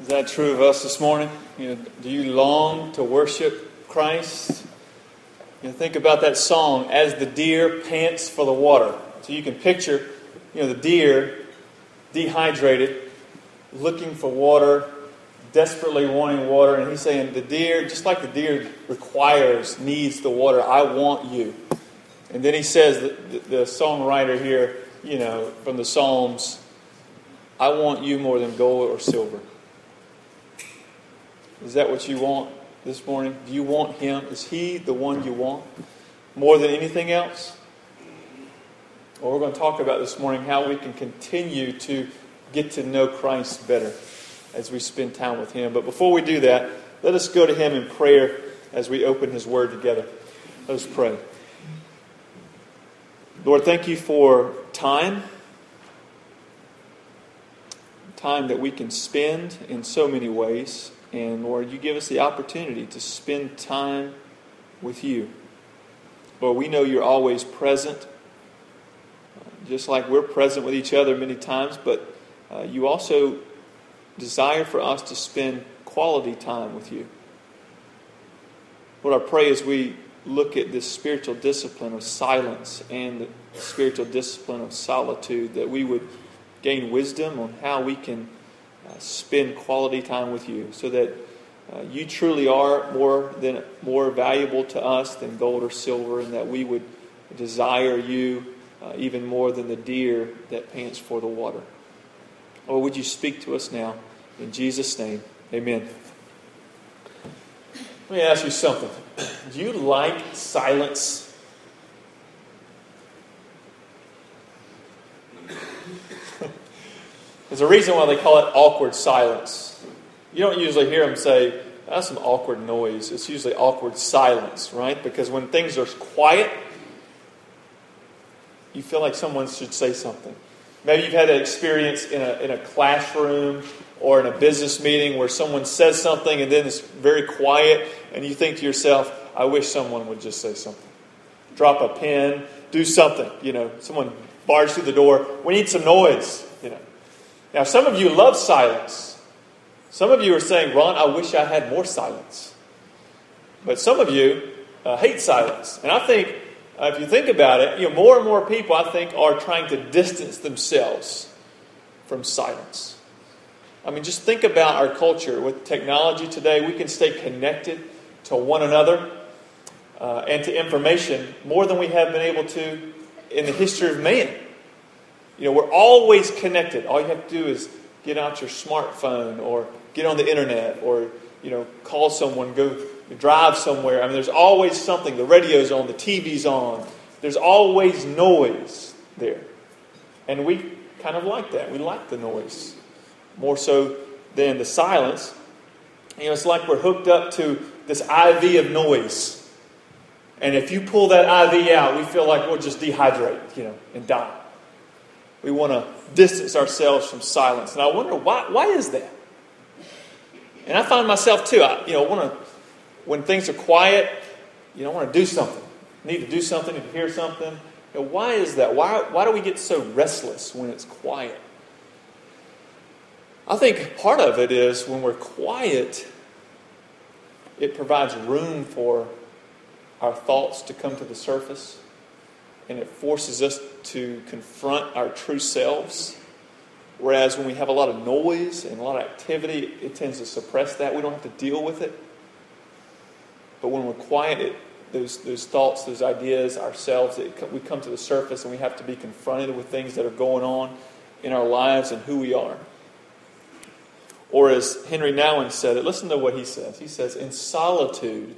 Is that true of us this morning? You know, do you long to worship Christ? You know, think about that song, As the Deer Pants for the Water. So you can picture, you know, the deer dehydrated, looking for water, desperately wanting water, and he's saying, The deer, just like the deer requires, needs the water, I want you. And then he says, the, the songwriter here, you know, from the Psalms, I want you more than gold or silver. Is that what you want this morning? Do you want Him? Is He the one you want more than anything else? Well, we're going to talk about this morning how we can continue to get to know Christ better as we spend time with Him. But before we do that, let us go to Him in prayer as we open His Word together. Let us pray. Lord, thank you for time. Time that we can spend in so many ways. And Lord, you give us the opportunity to spend time with you. Lord, we know you're always present, just like we're present with each other many times, but uh, you also desire for us to spend quality time with you. Lord, I pray as we look at this spiritual discipline of silence and the spiritual discipline of solitude, that we would gain wisdom on how we can uh, spend quality time with you so that uh, you truly are more than more valuable to us than gold or silver and that we would desire you uh, even more than the deer that pants for the water. Or would you speak to us now? In Jesus' name, amen. Let me ask you something. Do you like silence? There's a reason why they call it awkward silence. You don't usually hear them say, that's some awkward noise. It's usually awkward silence, right? Because when things are quiet, you feel like someone should say something. Maybe you've had an experience in a, in a classroom or in a business meeting where someone says something and then it's very quiet, and you think to yourself, I wish someone would just say something. Drop a pen, do something. You know, someone barged through the door. We need some noise. Now, some of you love silence. Some of you are saying, Ron, I wish I had more silence. But some of you uh, hate silence. And I think, uh, if you think about it, you know, more and more people, I think, are trying to distance themselves from silence. I mean, just think about our culture. With technology today, we can stay connected to one another uh, and to information more than we have been able to in the history of man. You know, we're always connected. All you have to do is get out your smartphone or get on the internet or, you know, call someone, go drive somewhere. I mean, there's always something. The radio's on, the TV's on. There's always noise there. And we kind of like that. We like the noise more so than the silence. You know, it's like we're hooked up to this IV of noise. And if you pull that IV out, we feel like we'll just dehydrate, you know, and die. We want to distance ourselves from silence. And I wonder why, why is that? And I find myself too, I, you know, want to, when things are quiet, you know, I want to do something. Need to do something, need to hear something. You know, why is that? Why, why do we get so restless when it's quiet? I think part of it is when we're quiet, it provides room for our thoughts to come to the surface and it forces us to confront our true selves. Whereas when we have a lot of noise and a lot of activity, it tends to suppress that. We don't have to deal with it. But when we're quiet, it, those, those thoughts, those ideas, ourselves, it, we come to the surface and we have to be confronted with things that are going on in our lives and who we are. Or as Henry Nouwen said it, listen to what he says. He says, In solitude,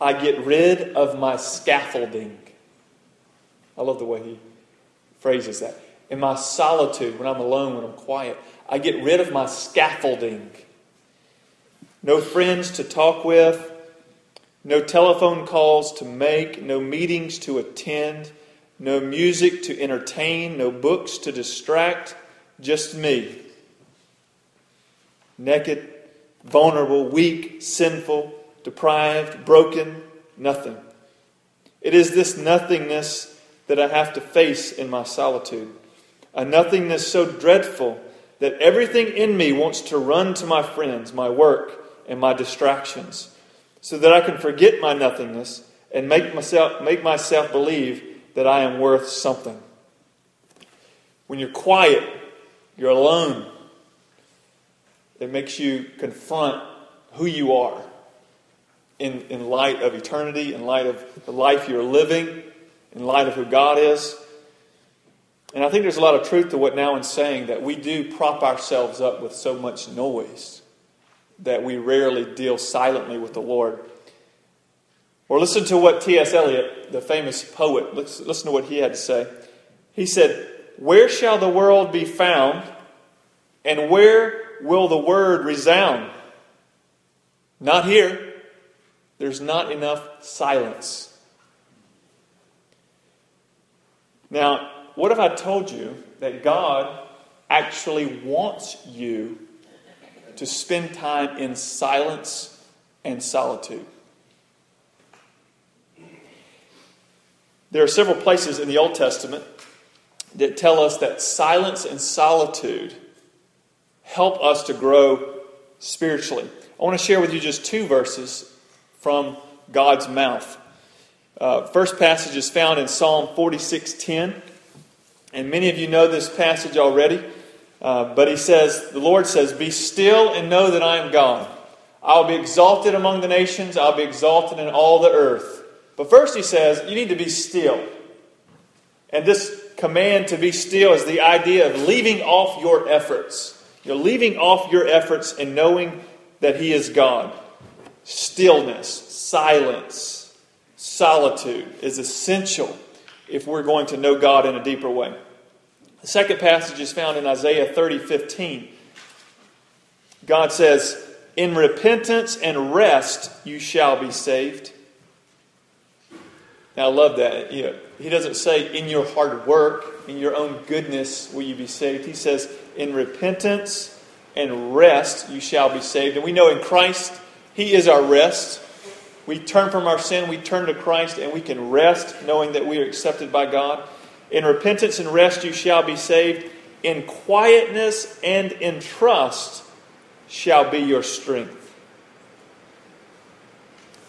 I get rid of my scaffolding. I love the way he phrases that. In my solitude, when I'm alone, when I'm quiet, I get rid of my scaffolding. No friends to talk with, no telephone calls to make, no meetings to attend, no music to entertain, no books to distract, just me. Naked, vulnerable, weak, sinful, deprived, broken, nothing. It is this nothingness that I have to face in my solitude. A nothingness so dreadful that everything in me wants to run to my friends, my work, and my distractions, so that I can forget my nothingness and make myself, make myself believe that I am worth something. When you're quiet, you're alone, it makes you confront who you are in, in light of eternity, in light of the life you're living, in light of who God is. And I think there's a lot of truth to what Nouwen's saying that we do prop ourselves up with so much noise that we rarely deal silently with the Lord. Or listen to what T.S. Eliot, the famous poet, listen to what he had to say. He said, Where shall the world be found, and where will the word resound? Not here. There's not enough silence. Now, what if I told you that God actually wants you to spend time in silence and solitude? There are several places in the Old Testament that tell us that silence and solitude help us to grow spiritually. I want to share with you just two verses from God's mouth. Uh, first passage is found in Psalm 46:10, and many of you know this passage already. Uh, but he says, the Lord says, "Be still and know that I am God. I'll be exalted among the nations. I'll be exalted in all the earth." But first, he says, you need to be still. And this command to be still is the idea of leaving off your efforts. You're leaving off your efforts and knowing that He is God. Stillness, silence solitude is essential if we're going to know God in a deeper way. The second passage is found in Isaiah 30 15. God says, In repentance and rest you shall be saved. Now, I love that. You know, he doesn't say, In your hard work, in your own goodness will you be saved. He says, In repentance and rest you shall be saved. And we know in Christ, He is our rest. We turn from our sin, we turn to Christ, and we can rest knowing that we are accepted by God. In repentance and rest you shall be saved. In quietness and in trust shall be your strength.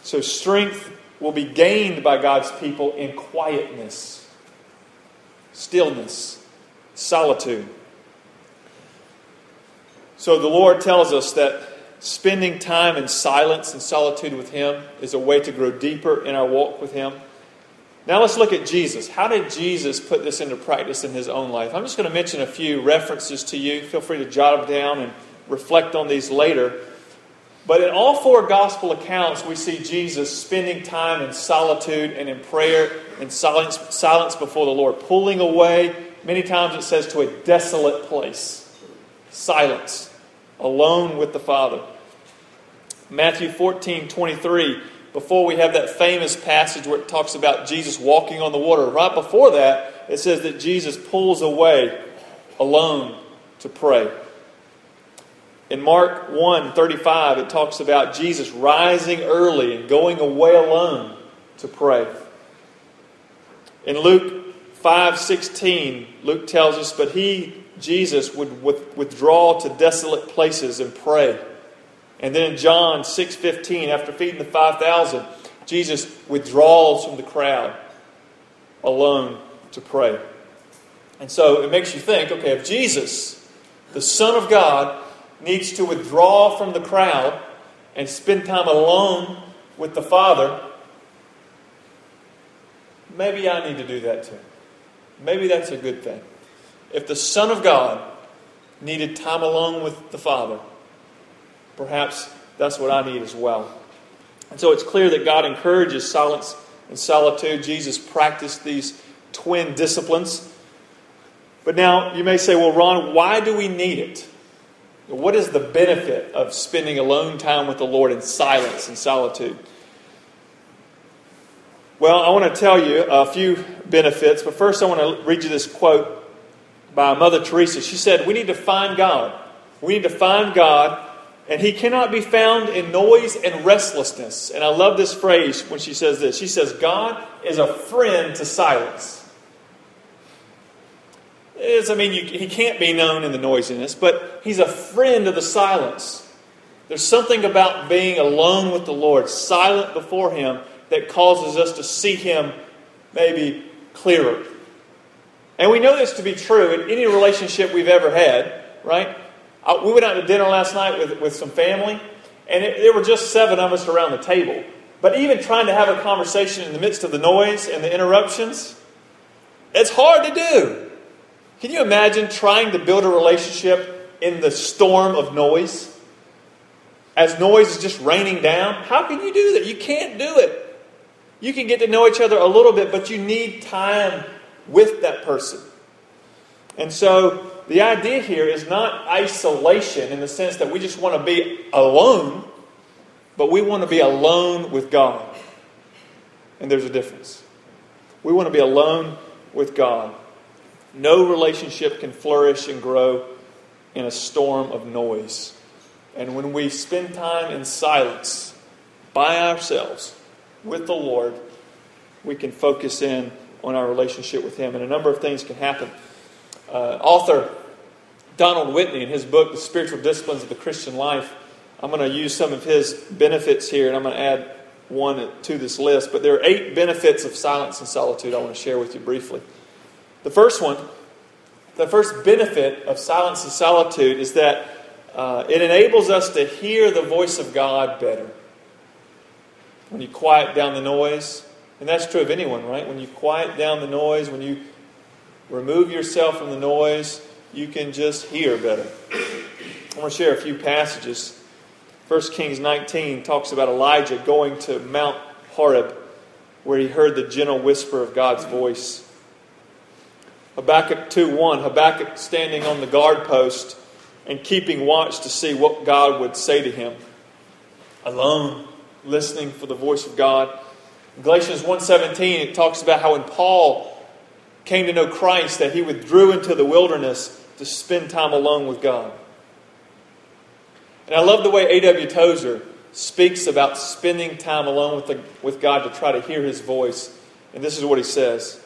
So, strength will be gained by God's people in quietness, stillness, solitude. So, the Lord tells us that Spending time in silence and solitude with Him is a way to grow deeper in our walk with Him. Now let's look at Jesus. How did Jesus put this into practice in His own life? I'm just going to mention a few references to you. Feel free to jot them down and reflect on these later. But in all four gospel accounts, we see Jesus spending time in solitude and in prayer and silence, silence before the Lord, pulling away. Many times it says to a desolate place. Silence alone with the Father. Matthew 14 23, before we have that famous passage where it talks about Jesus walking on the water, right before that, it says that Jesus pulls away alone to pray. In Mark 1 35, it talks about Jesus rising early and going away alone to pray. In Luke 5 16, Luke tells us, But he, Jesus would withdraw to desolate places and pray. And then in John 6:15 after feeding the 5000, Jesus withdraws from the crowd alone to pray. And so it makes you think, okay, if Jesus, the Son of God, needs to withdraw from the crowd and spend time alone with the Father, maybe I need to do that too. Maybe that's a good thing. If the Son of God needed time alone with the Father, perhaps that's what I need as well. And so it's clear that God encourages silence and solitude. Jesus practiced these twin disciplines. But now you may say, well, Ron, why do we need it? What is the benefit of spending alone time with the Lord in silence and solitude? Well, I want to tell you a few benefits, but first I want to read you this quote by Mother Teresa. She said, We need to find God. We need to find God, and He cannot be found in noise and restlessness. And I love this phrase when she says this. She says, God is a friend to silence. is, I mean, you, he can't be known in the noisiness, but he's a friend of the silence. There's something about being alone with the Lord, silent before him, that causes us to see him maybe clearer. And we know this to be true in any relationship we've ever had, right? Uh, we went out to dinner last night with, with some family, and it, there were just seven of us around the table. But even trying to have a conversation in the midst of the noise and the interruptions, it's hard to do. Can you imagine trying to build a relationship in the storm of noise? As noise is just raining down? How can you do that? You can't do it. You can get to know each other a little bit, but you need time with that person. And so the idea here is not isolation in the sense that we just want to be alone, but we want to be alone with God. And there's a difference. We want to be alone with God. No relationship can flourish and grow in a storm of noise. And when we spend time in silence by ourselves with the Lord, we can focus in on our relationship with Him. And a number of things can happen. Uh, author Donald Whitney, in his book, The Spiritual Disciplines of the Christian Life, I'm going to use some of his benefits here, and I'm going to add one to this list. But there are eight benefits of silence and solitude I want to share with you briefly. The first one, the first benefit of silence and solitude is that uh, it enables us to hear the voice of God better. When you quiet down the noise, and that's true of anyone, right? When you quiet down the noise, when you remove yourself from the noise, you can just hear better. I want to share a few passages. 1 Kings 19 talks about Elijah going to Mount Horeb, where he heard the gentle whisper of God's voice. Habakkuk 2 1, Habakkuk standing on the guard post and keeping watch to see what God would say to him. Alone, listening for the voice of God. In Galatians 1.17, it talks about how when Paul came to know Christ, that he withdrew into the wilderness to spend time alone with God. And I love the way A.W. Tozer speaks about spending time alone with, the, with God to try to hear his voice. And this is what he says.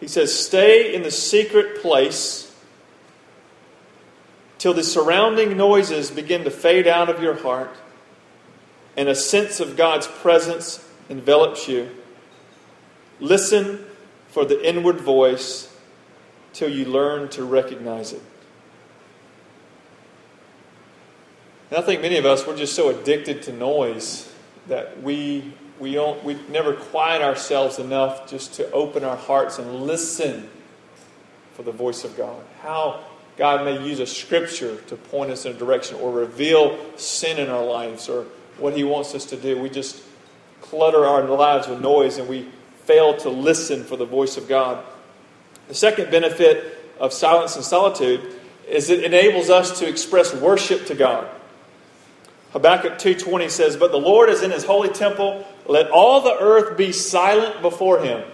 He says, Stay in the secret place till the surrounding noises begin to fade out of your heart and a sense of God's presence envelops you. Listen for the inward voice till you learn to recognize it. And I think many of us, we're just so addicted to noise that we, we, don't, we never quiet ourselves enough just to open our hearts and listen for the voice of God. How God may use a scripture to point us in a direction or reveal sin in our lives or what He wants us to do. We just clutter our lives with noise and we fail to listen for the voice of God. The second benefit of silence and solitude is it enables us to express worship to God. Habakkuk 2:20 says, "But the Lord is in his holy temple; let all the earth be silent before him."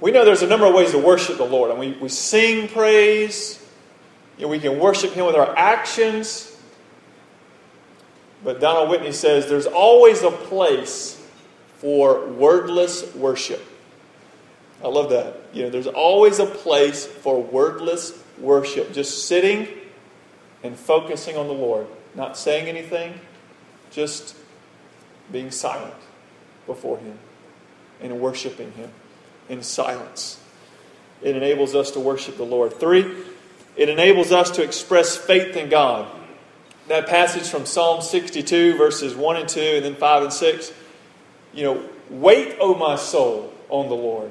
We know there's a number of ways to worship the Lord. And we, we sing praise, you know, we can worship Him with our actions. But Donald Whitney says there's always a place for wordless worship. I love that. You know, there's always a place for wordless worship. Just sitting and focusing on the Lord, not saying anything, just being silent before Him and worshiping Him in silence. It enables us to worship the Lord. Three, it enables us to express faith in God. That passage from Psalm 62, verses 1 and 2, and then 5 and 6. You know, wait, O my soul, on the Lord.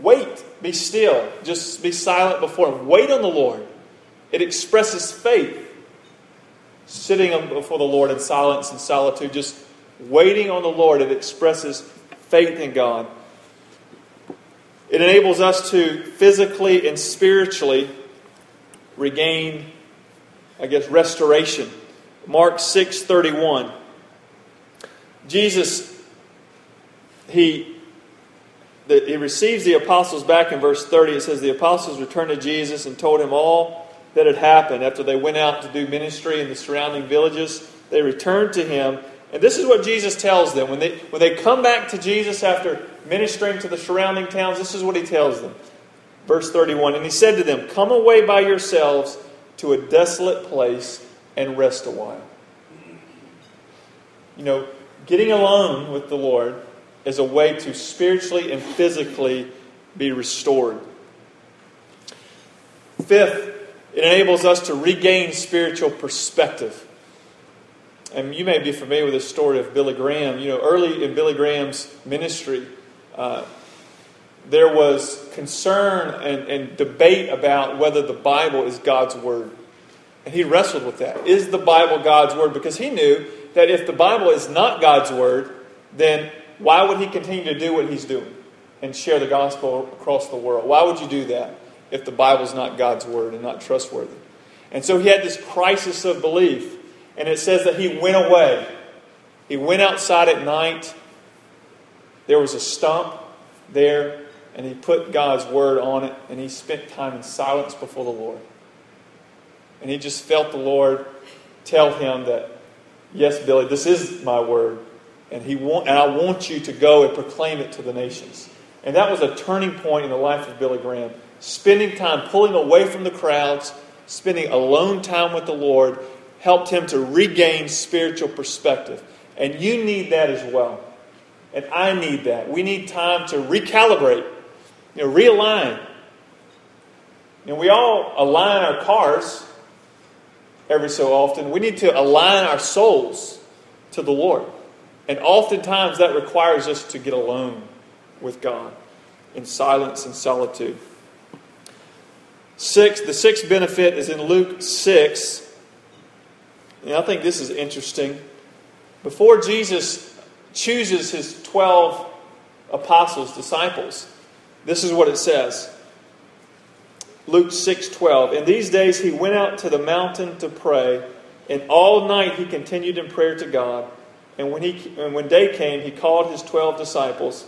Wait, be still. Just be silent before Him. Wait on the Lord. It expresses faith. Sitting before the Lord in silence and solitude, just waiting on the Lord, it expresses faith in God. It enables us to physically and spiritually regain, I guess, restoration. Mark 6:31. Jesus he the, he receives the apostles back in verse 30. It says the apostles returned to Jesus and told him all that had happened after they went out to do ministry in the surrounding villages. They returned to him And this is what Jesus tells them. When they, when they come back to Jesus after ministering to the surrounding towns, this is what he tells them. Verse 31 And he said to them, Come away by yourselves to a desolate place and rest a while. You know, getting alone with the Lord is a way to spiritually and physically be restored. Fifth, it enables us to regain spiritual perspective. And you may be familiar with the story of Billy Graham. You know, early in Billy Graham's ministry, uh, there was concern and, and debate about whether the Bible is God's Word. And he wrestled with that. Is the Bible God's Word? Because he knew that if the Bible is not God's Word, then why would he continue to do what he's doing and share the gospel across the world? Why would you do that if the Bible is not God's Word and not trustworthy? And so he had this crisis of belief. And it says that he went away. He went outside at night. There was a stump there, and he put God's word on it, and he spent time in silence before the Lord. And he just felt the Lord tell him that, yes, Billy, this is my word, and he want, and I want you to go and proclaim it to the nations. And that was a turning point in the life of Billy Graham. Spending time pulling away from the crowds, spending alone time with the Lord, helped him to regain spiritual perspective. And you need that as well. And I need that. We need time to recalibrate, you know, realign. And we all align our cars every so often. We need to align our souls to the Lord. And oftentimes that requires us to get alone with God in silence and solitude. Six, the sixth benefit is in Luke 6, and I think this is interesting. Before Jesus chooses his 12 apostles, disciples, this is what it says. Luke 6:12 In these days he went out to the mountain to pray and all night he continued in prayer to God and when he and when day came he called his 12 disciples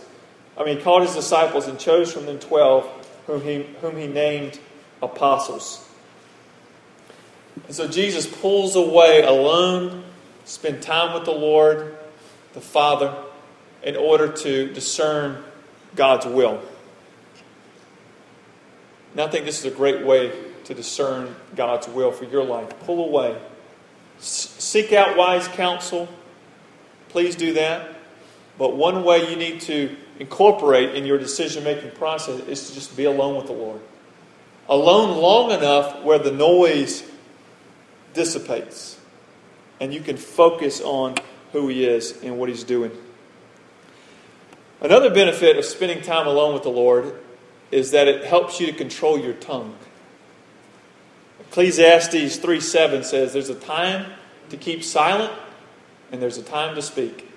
I mean he called his disciples and chose from them 12 whom he whom he named apostles and so Jesus pulls away alone, spend time with the Lord, the Father, in order to discern God's will. And I think this is a great way to discern God's will for your life. Pull away. S- seek out wise counsel. Please do that. But one way you need to incorporate in your decision making process is to just be alone with the Lord. Alone long enough where the noise dissipates. And you can focus on who He is and what He's doing. Another benefit of spending time alone with the Lord is that it helps you to control your tongue. Ecclesiastes 3 7 says there's a time to keep silent and there's a time to speak.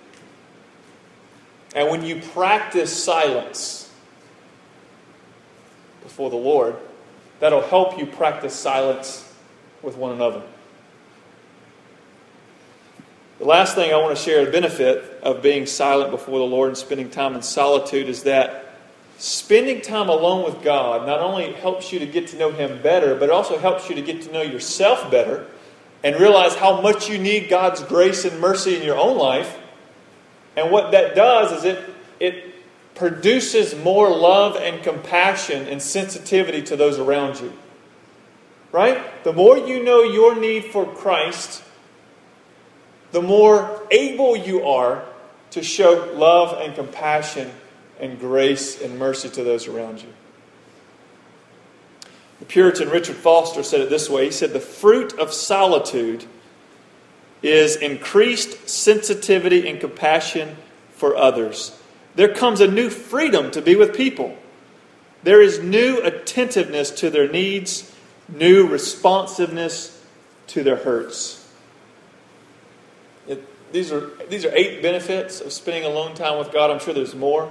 And when you practice silence before the Lord, that'll help you practice silence with one another. The last thing I want to share, the benefit of being silent before the Lord and spending time in solitude, is that spending time alone with God not only helps you to get to know Him better, but it also helps you to get to know yourself better and realize how much you need God's grace and mercy in your own life. And what that does is it, it produces more love and compassion and sensitivity to those around you. Right? The more you know your need for Christ, the more able you are to show love and compassion and grace and mercy to those around you. The Puritan Richard Foster said it this way He said, The fruit of solitude is increased sensitivity and compassion for others. There comes a new freedom to be with people. There is new attentiveness to their needs, new responsiveness to their hurts these are these are eight benefits of spending alone time with God. I'm sure there's more,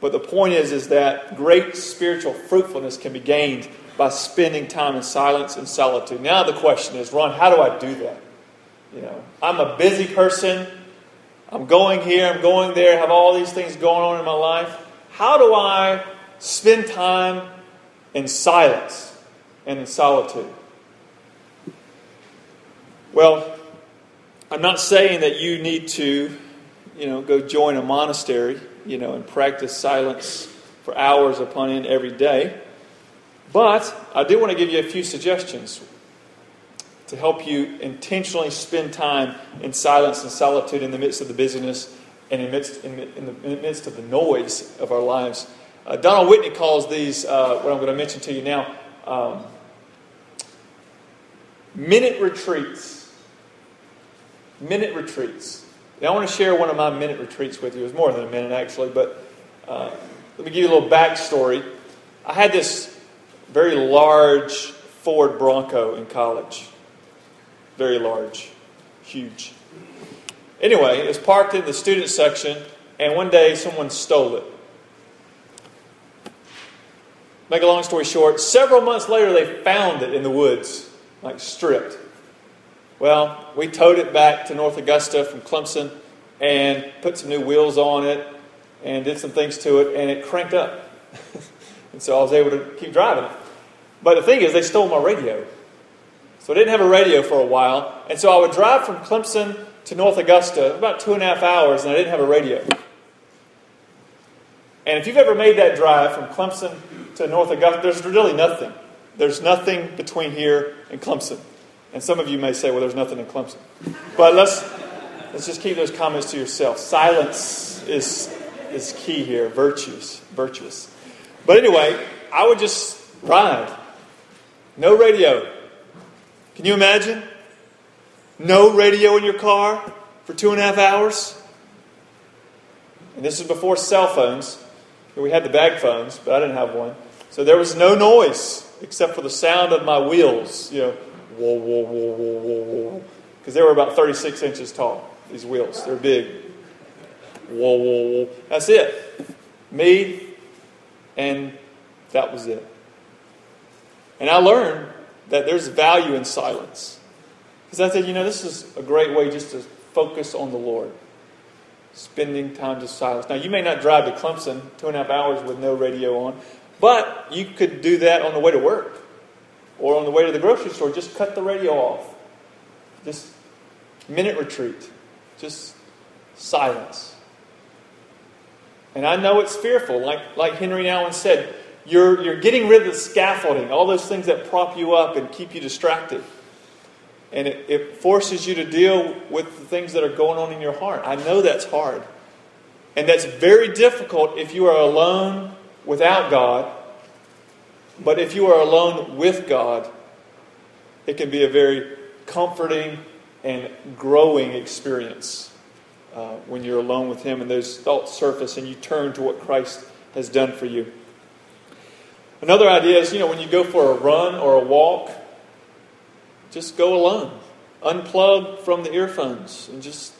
but the point is is that great spiritual fruitfulness can be gained by spending time in silence and solitude. Now the question is, Ron, how do I do that? You know, I'm a busy person. I'm going here, I'm going there, have all these things going on in my life. How do I spend time in silence and in solitude? Well, I'm not saying that you need to, you know, go join a monastery, you know, and practice silence for hours upon end every day. But I do want to give you a few suggestions to help you intentionally spend time in silence and solitude in the midst of the busyness and in, midst, in, in, the, in the, midst of the noise of our lives. Uh, Donald Whitney calls these, uh, what I'm going to mention to you now, um, minute retreats. Minute retreats. Now, I want to share one of my minute retreats with you. It was more than a minute, actually, but uh, let me give you a little backstory. I had this very large Ford Bronco in college. Very large, huge. Anyway, it was parked in the student section, and one day someone stole it. Make a long story short, several months later they found it in the woods, like stripped. Well, we towed it back to North Augusta from Clemson and put some new wheels on it and did some things to it, and it cranked up. and so I was able to keep driving it. But the thing is, they stole my radio. So I didn't have a radio for a while. And so I would drive from Clemson to North Augusta, about two and a half hours, and I didn't have a radio. And if you've ever made that drive from Clemson to North Augusta, there's really nothing. There's nothing between here and Clemson. And some of you may say, well, there's nothing in Clemson. But let's, let's just keep those comments to yourself. Silence is, is key here, virtuous, virtuous. But anyway, I would just ride. No radio. Can you imagine? No radio in your car for two and a half hours? And this is before cell phones. We had the bag phones, but I didn't have one. So there was no noise except for the sound of my wheels, you know, whoa, whoa, whoa, whoa, whoa, whoa. Because they were about 36 inches tall, these wheels. They're big. Whoa, whoa, whoa. That's it. Me, and that was it. And I learned that there's value in silence. Because I said, you know, this is a great way just to focus on the Lord. Spending time to silence. Now, you may not drive to Clemson two and a half hours with no radio on, but you could do that on the way to work or on the way to the grocery store. Just cut the radio off. Just minute retreat. Just silence. And I know it's fearful. Like, like Henry Nouwen said, you're, you're getting rid of the scaffolding, all those things that prop you up and keep you distracted. And it, it forces you to deal with the things that are going on in your heart. I know that's hard. And that's very difficult if you are alone without God. But if you are alone with God, it can be a very comforting and growing experience uh, when you're alone with Him and those thoughts surface and you turn to what Christ has done for you. Another idea is, you know, when you go for a run or a walk, just go alone. Unplug from the earphones and just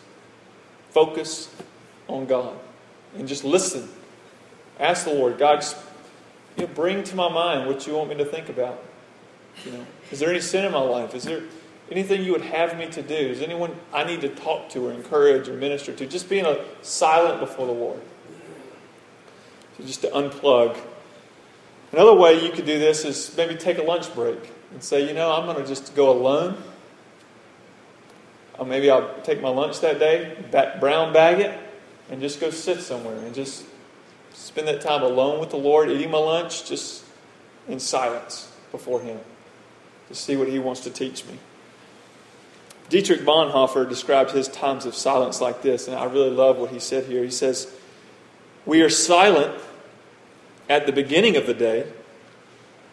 focus on God. And just listen. Ask the Lord, God, you know, bring to my mind what you want me to think about. You know, is there any sin in my life? Is there anything you would have me to do? Is anyone I need to talk to or encourage or minister to? Just being a silent before the Lord. So just to unplug Another way you could do this is maybe take a lunch break and say, you know, I'm going to just go alone. Or maybe I'll take my lunch that day, brown bag it, and just go sit somewhere and just spend that time alone with the Lord, eating my lunch, just in silence before Him to see what He wants to teach me. Dietrich Bonhoeffer described his times of silence like this, and I really love what he said here. He says, We are silent at the beginning of the day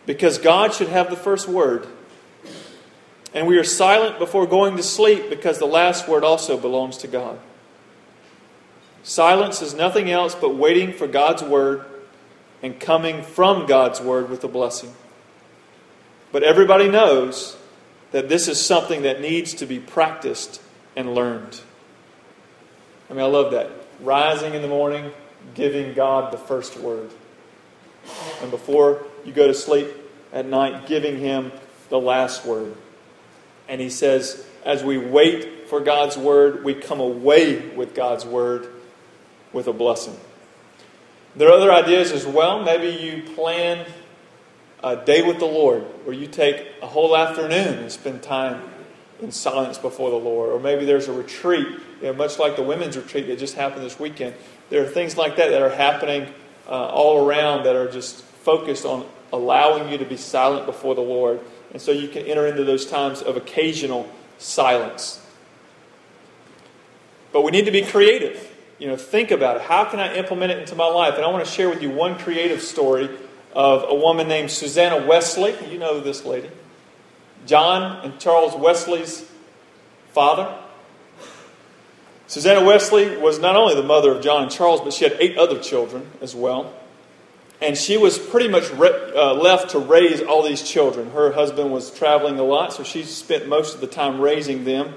because God should have the first word. And we are silent before going to sleep because the last word also belongs to God. Silence is nothing else but waiting for God's word and coming from God's word with a blessing. But everybody knows that this is something that needs to be practiced and learned. I mean, I love that. Rising in the morning, giving God the first word and before you go to sleep at night, giving Him the last word. And He says, as we wait for God's word, we come away with God's word with a blessing. There are other ideas as well. Maybe you plan a day with the Lord where you take a whole afternoon and spend time in silence before the Lord. Or maybe there's a retreat, you know, much like the women's retreat that just happened this weekend. There are things like that that are happening uh, all around that are just focused on allowing you to be silent before the Lord. And so you can enter into those times of occasional silence. But we need to be creative. You know, think about it. How can I implement it into my life? And I want to share with you one creative story of a woman named Susanna Wesley. You know this lady. John and Charles Wesley's father. Susanna Wesley was not only the mother of John and Charles, but she had eight other children as well. And she was pretty much re- uh, left to raise all these children. Her husband was traveling a lot, so she spent most of the time raising them.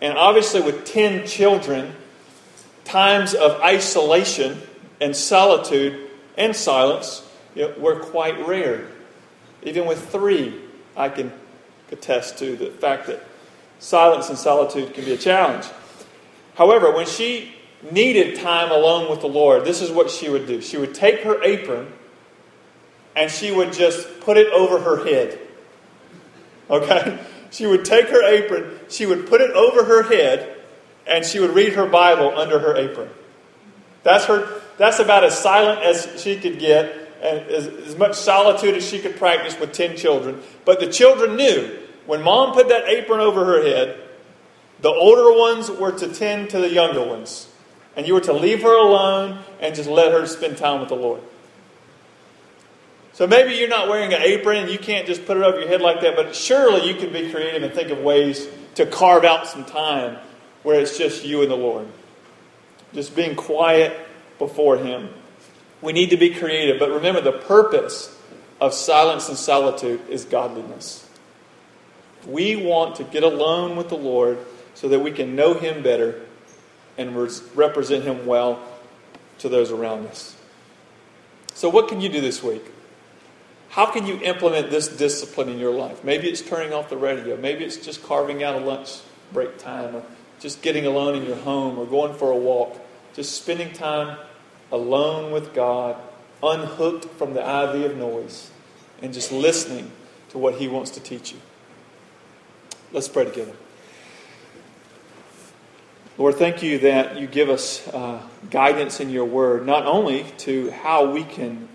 And obviously, with 10 children, times of isolation and solitude and silence you know, were quite rare. Even with three, I can attest to the fact that silence and solitude can be a challenge. However, when she needed time alone with the Lord, this is what she would do. She would take her apron and she would just put it over her head. Okay? She would take her apron, she would put it over her head, and she would read her Bible under her apron. That's her that's about as silent as she could get and as, as much solitude as she could practice with 10 children. But the children knew when mom put that apron over her head, the older ones were to tend to the younger ones. And you were to leave her alone and just let her spend time with the Lord. So maybe you're not wearing an apron and you can't just put it over your head like that, but surely you can be creative and think of ways to carve out some time where it's just you and the Lord. Just being quiet before Him. We need to be creative, but remember the purpose of silence and solitude is godliness. We want to get alone with the Lord so that we can know Him better and represent Him well to those around us. So, what can you do this week? How can you implement this discipline in your life? Maybe it's turning off the radio. Maybe it's just carving out a lunch break time, or just getting alone in your home, or going for a walk. Just spending time alone with God, unhooked from the IV of noise, and just listening to what He wants to teach you. Let's pray together. Lord, thank you that you give us uh, guidance in your word, not only to how we can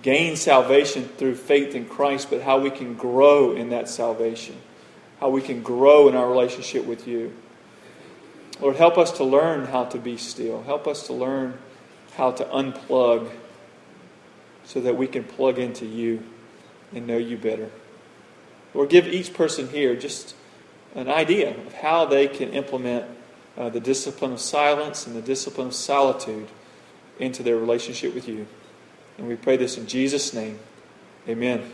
gain salvation through faith in Christ, but how we can grow in that salvation, how we can grow in our relationship with you. Lord, help us to learn how to be still. Help us to learn how to unplug so that we can plug into you and know you better. Lord, give each person here just an idea of how they can implement uh, the discipline of silence and the discipline of solitude into their relationship with you. And we pray this in Jesus' name. Amen.